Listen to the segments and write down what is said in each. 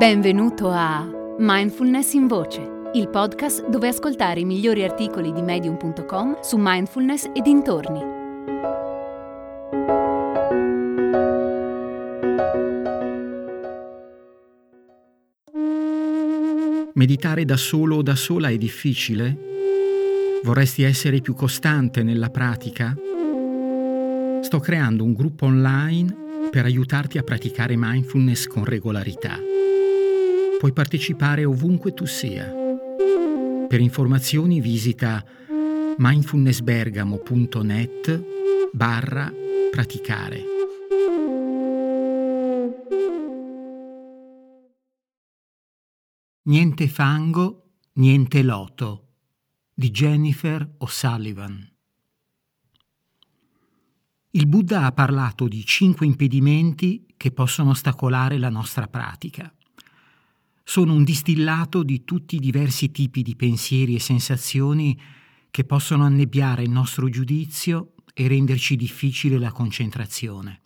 Benvenuto a Mindfulness in Voce, il podcast dove ascoltare i migliori articoli di medium.com su mindfulness e dintorni. Meditare da solo o da sola è difficile? Vorresti essere più costante nella pratica? Sto creando un gruppo online per aiutarti a praticare mindfulness con regolarità. Puoi partecipare ovunque tu sia. Per informazioni visita mindfulnessbergamo.net barra praticare. Niente fango, niente loto di Jennifer O'Sullivan. Il Buddha ha parlato di cinque impedimenti che possono ostacolare la nostra pratica. Sono un distillato di tutti i diversi tipi di pensieri e sensazioni che possono annebbiare il nostro giudizio e renderci difficile la concentrazione.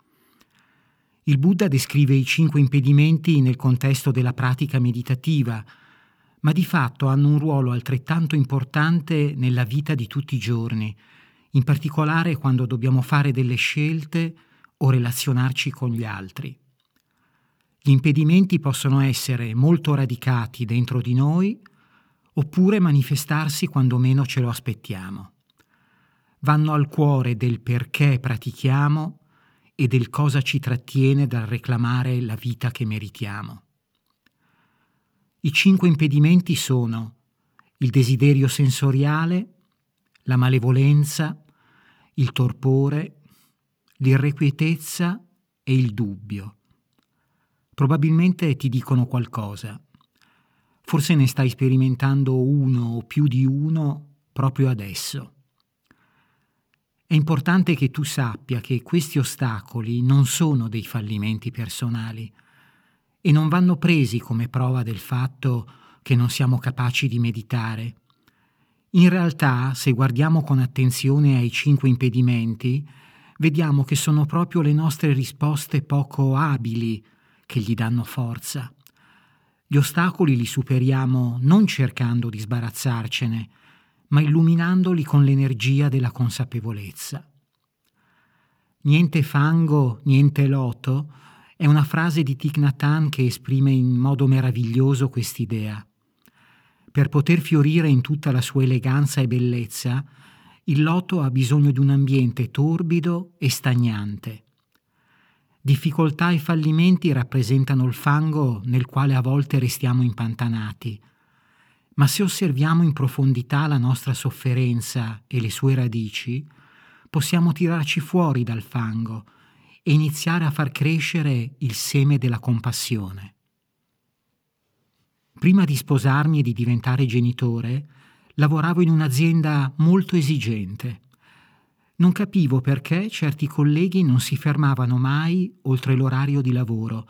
Il Buddha descrive i cinque impedimenti nel contesto della pratica meditativa, ma di fatto hanno un ruolo altrettanto importante nella vita di tutti i giorni, in particolare quando dobbiamo fare delle scelte o relazionarci con gli altri. Gli impedimenti possono essere molto radicati dentro di noi oppure manifestarsi quando meno ce lo aspettiamo. Vanno al cuore del perché pratichiamo e del cosa ci trattiene dal reclamare la vita che meritiamo. I cinque impedimenti sono il desiderio sensoriale, la malevolenza, il torpore, l'irrequietezza e il dubbio. Probabilmente ti dicono qualcosa. Forse ne stai sperimentando uno o più di uno proprio adesso. È importante che tu sappia che questi ostacoli non sono dei fallimenti personali e non vanno presi come prova del fatto che non siamo capaci di meditare in realtà, se guardiamo con attenzione ai cinque impedimenti, vediamo che sono proprio le nostre risposte poco abili che gli danno forza. Gli ostacoli li superiamo non cercando di sbarazzarcene, ma illuminandoli con l'energia della consapevolezza. Niente fango, niente loto è una frase di Thich Nhat che esprime in modo meraviglioso quest'idea. Per poter fiorire in tutta la sua eleganza e bellezza, il loto ha bisogno di un ambiente torbido e stagnante. Difficoltà e fallimenti rappresentano il fango nel quale a volte restiamo impantanati, ma se osserviamo in profondità la nostra sofferenza e le sue radici, possiamo tirarci fuori dal fango e iniziare a far crescere il seme della compassione. Prima di sposarmi e di diventare genitore, lavoravo in un'azienda molto esigente. Non capivo perché certi colleghi non si fermavano mai oltre l'orario di lavoro,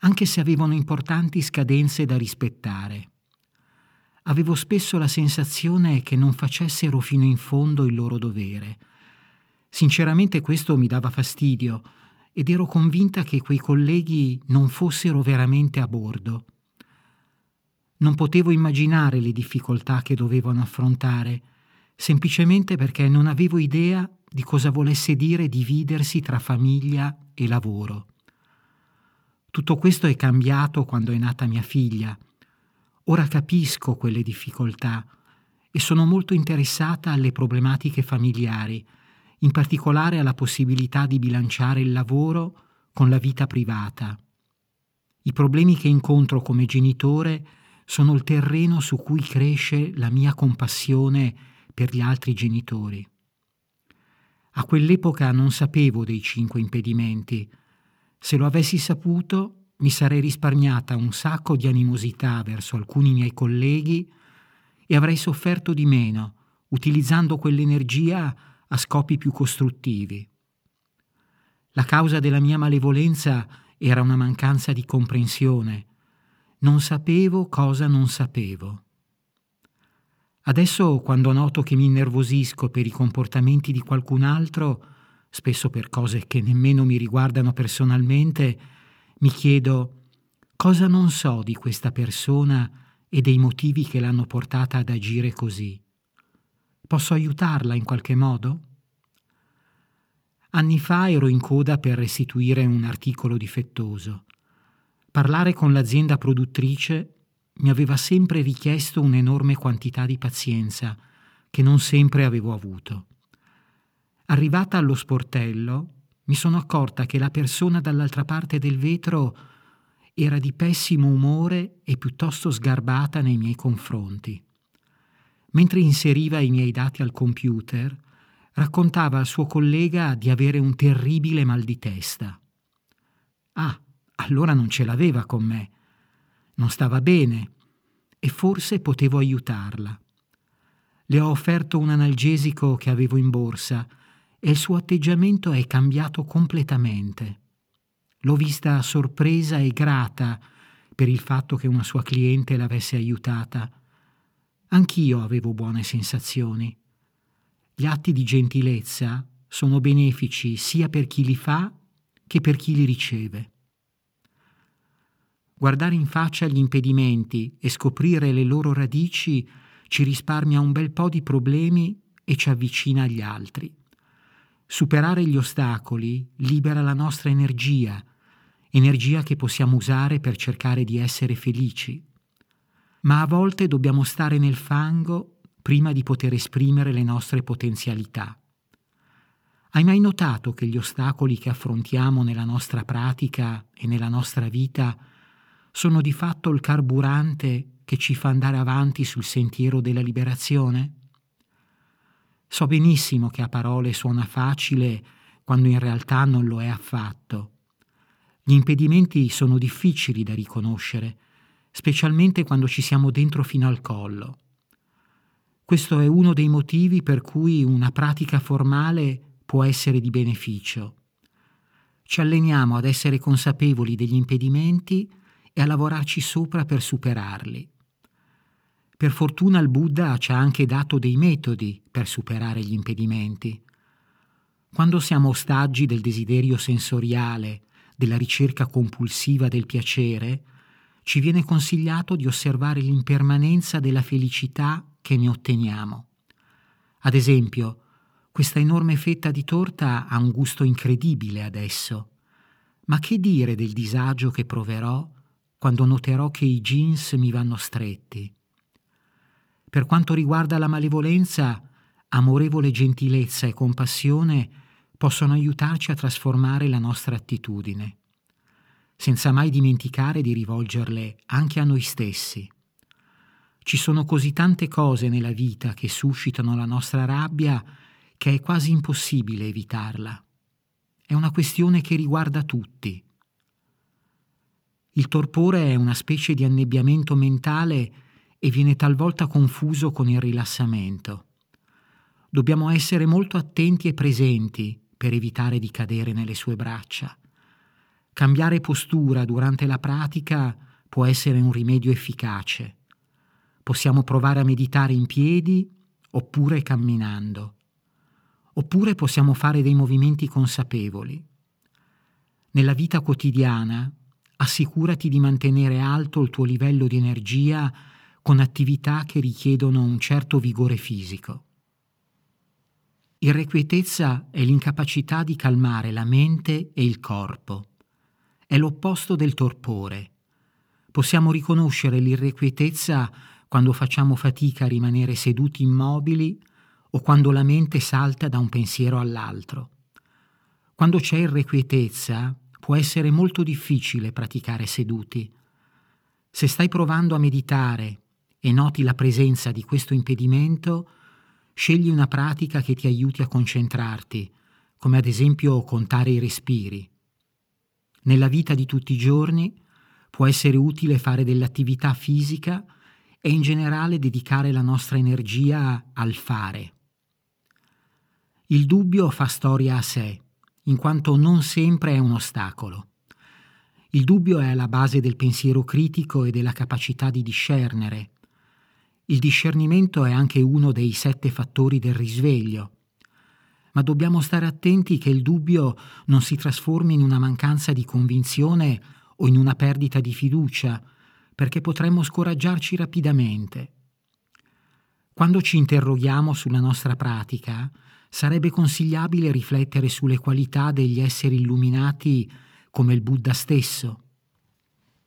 anche se avevano importanti scadenze da rispettare. Avevo spesso la sensazione che non facessero fino in fondo il loro dovere. Sinceramente questo mi dava fastidio ed ero convinta che quei colleghi non fossero veramente a bordo. Non potevo immaginare le difficoltà che dovevano affrontare, semplicemente perché non avevo idea di cosa volesse dire dividersi tra famiglia e lavoro. Tutto questo è cambiato quando è nata mia figlia. Ora capisco quelle difficoltà e sono molto interessata alle problematiche familiari, in particolare alla possibilità di bilanciare il lavoro con la vita privata. I problemi che incontro come genitore sono il terreno su cui cresce la mia compassione per gli altri genitori. A quell'epoca non sapevo dei cinque impedimenti. Se lo avessi saputo, mi sarei risparmiata un sacco di animosità verso alcuni miei colleghi e avrei sofferto di meno, utilizzando quell'energia a scopi più costruttivi. La causa della mia malevolenza era una mancanza di comprensione, non sapevo cosa non sapevo. Adesso, quando noto che mi innervosisco per i comportamenti di qualcun altro, spesso per cose che nemmeno mi riguardano personalmente, mi chiedo Cosa non so di questa persona e dei motivi che l'hanno portata ad agire così? Posso aiutarla in qualche modo? Anni fa ero in coda per restituire un articolo difettoso. Parlare con l'azienda produttrice mi aveva sempre richiesto un'enorme quantità di pazienza che non sempre avevo avuto. Arrivata allo sportello, mi sono accorta che la persona dall'altra parte del vetro era di pessimo umore e piuttosto sgarbata nei miei confronti. Mentre inseriva i miei dati al computer, raccontava al suo collega di avere un terribile mal di testa. Ah, allora non ce l'aveva con me. Non stava bene e forse potevo aiutarla. Le ho offerto un analgesico che avevo in borsa e il suo atteggiamento è cambiato completamente. L'ho vista sorpresa e grata per il fatto che una sua cliente l'avesse aiutata. Anch'io avevo buone sensazioni. Gli atti di gentilezza sono benefici sia per chi li fa che per chi li riceve. Guardare in faccia gli impedimenti e scoprire le loro radici ci risparmia un bel po' di problemi e ci avvicina agli altri. Superare gli ostacoli libera la nostra energia, energia che possiamo usare per cercare di essere felici. Ma a volte dobbiamo stare nel fango prima di poter esprimere le nostre potenzialità. Hai mai notato che gli ostacoli che affrontiamo nella nostra pratica e nella nostra vita sono di fatto il carburante che ci fa andare avanti sul sentiero della liberazione? So benissimo che a parole suona facile quando in realtà non lo è affatto. Gli impedimenti sono difficili da riconoscere, specialmente quando ci siamo dentro fino al collo. Questo è uno dei motivi per cui una pratica formale può essere di beneficio. Ci alleniamo ad essere consapevoli degli impedimenti e a lavorarci sopra per superarli. Per fortuna il Buddha ci ha anche dato dei metodi per superare gli impedimenti. Quando siamo ostaggi del desiderio sensoriale, della ricerca compulsiva del piacere, ci viene consigliato di osservare l'impermanenza della felicità che ne otteniamo. Ad esempio, questa enorme fetta di torta ha un gusto incredibile adesso. Ma che dire del disagio che proverò quando noterò che i jeans mi vanno stretti? Per quanto riguarda la malevolenza, amorevole gentilezza e compassione possono aiutarci a trasformare la nostra attitudine, senza mai dimenticare di rivolgerle anche a noi stessi. Ci sono così tante cose nella vita che suscitano la nostra rabbia che è quasi impossibile evitarla. È una questione che riguarda tutti. Il torpore è una specie di annebbiamento mentale e viene talvolta confuso con il rilassamento. Dobbiamo essere molto attenti e presenti per evitare di cadere nelle sue braccia. Cambiare postura durante la pratica può essere un rimedio efficace. Possiamo provare a meditare in piedi oppure camminando. Oppure possiamo fare dei movimenti consapevoli. Nella vita quotidiana assicurati di mantenere alto il tuo livello di energia con attività che richiedono un certo vigore fisico. Irrequietezza è l'incapacità di calmare la mente e il corpo. È l'opposto del torpore. Possiamo riconoscere l'irrequietezza quando facciamo fatica a rimanere seduti immobili o quando la mente salta da un pensiero all'altro. Quando c'è irrequietezza può essere molto difficile praticare seduti. Se stai provando a meditare e noti la presenza di questo impedimento, scegli una pratica che ti aiuti a concentrarti, come ad esempio contare i respiri. Nella vita di tutti i giorni può essere utile fare dell'attività fisica e in generale dedicare la nostra energia al fare. Il dubbio fa storia a sé, in quanto non sempre è un ostacolo. Il dubbio è alla base del pensiero critico e della capacità di discernere. Il discernimento è anche uno dei sette fattori del risveglio. Ma dobbiamo stare attenti che il dubbio non si trasformi in una mancanza di convinzione o in una perdita di fiducia, perché potremmo scoraggiarci rapidamente. Quando ci interroghiamo sulla nostra pratica, sarebbe consigliabile riflettere sulle qualità degli esseri illuminati come il Buddha stesso.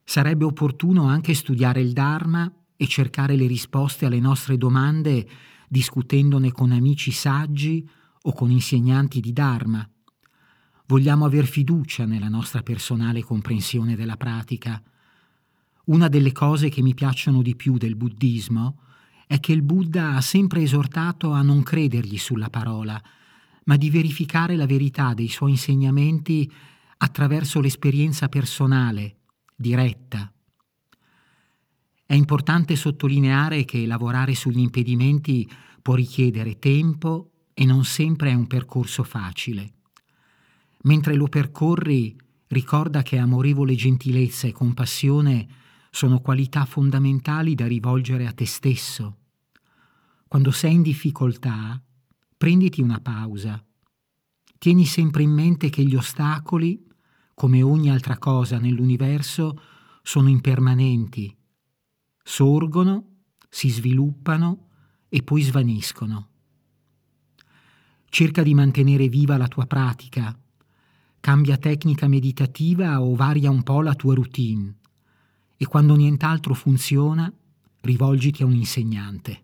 Sarebbe opportuno anche studiare il Dharma e cercare le risposte alle nostre domande discutendone con amici saggi o con insegnanti di Dharma. Vogliamo aver fiducia nella nostra personale comprensione della pratica. Una delle cose che mi piacciono di più del buddismo è che il Buddha ha sempre esortato a non credergli sulla parola, ma di verificare la verità dei suoi insegnamenti attraverso l'esperienza personale, diretta. È importante sottolineare che lavorare sugli impedimenti può richiedere tempo e non sempre è un percorso facile. Mentre lo percorri, ricorda che amorevole gentilezza e compassione sono qualità fondamentali da rivolgere a te stesso. Quando sei in difficoltà, prenditi una pausa. Tieni sempre in mente che gli ostacoli, come ogni altra cosa nell'universo, sono impermanenti. Sorgono, si sviluppano e poi svaniscono. Cerca di mantenere viva la tua pratica cambia tecnica meditativa o varia un po' la tua routine e quando nient'altro funziona, rivolgiti a un insegnante.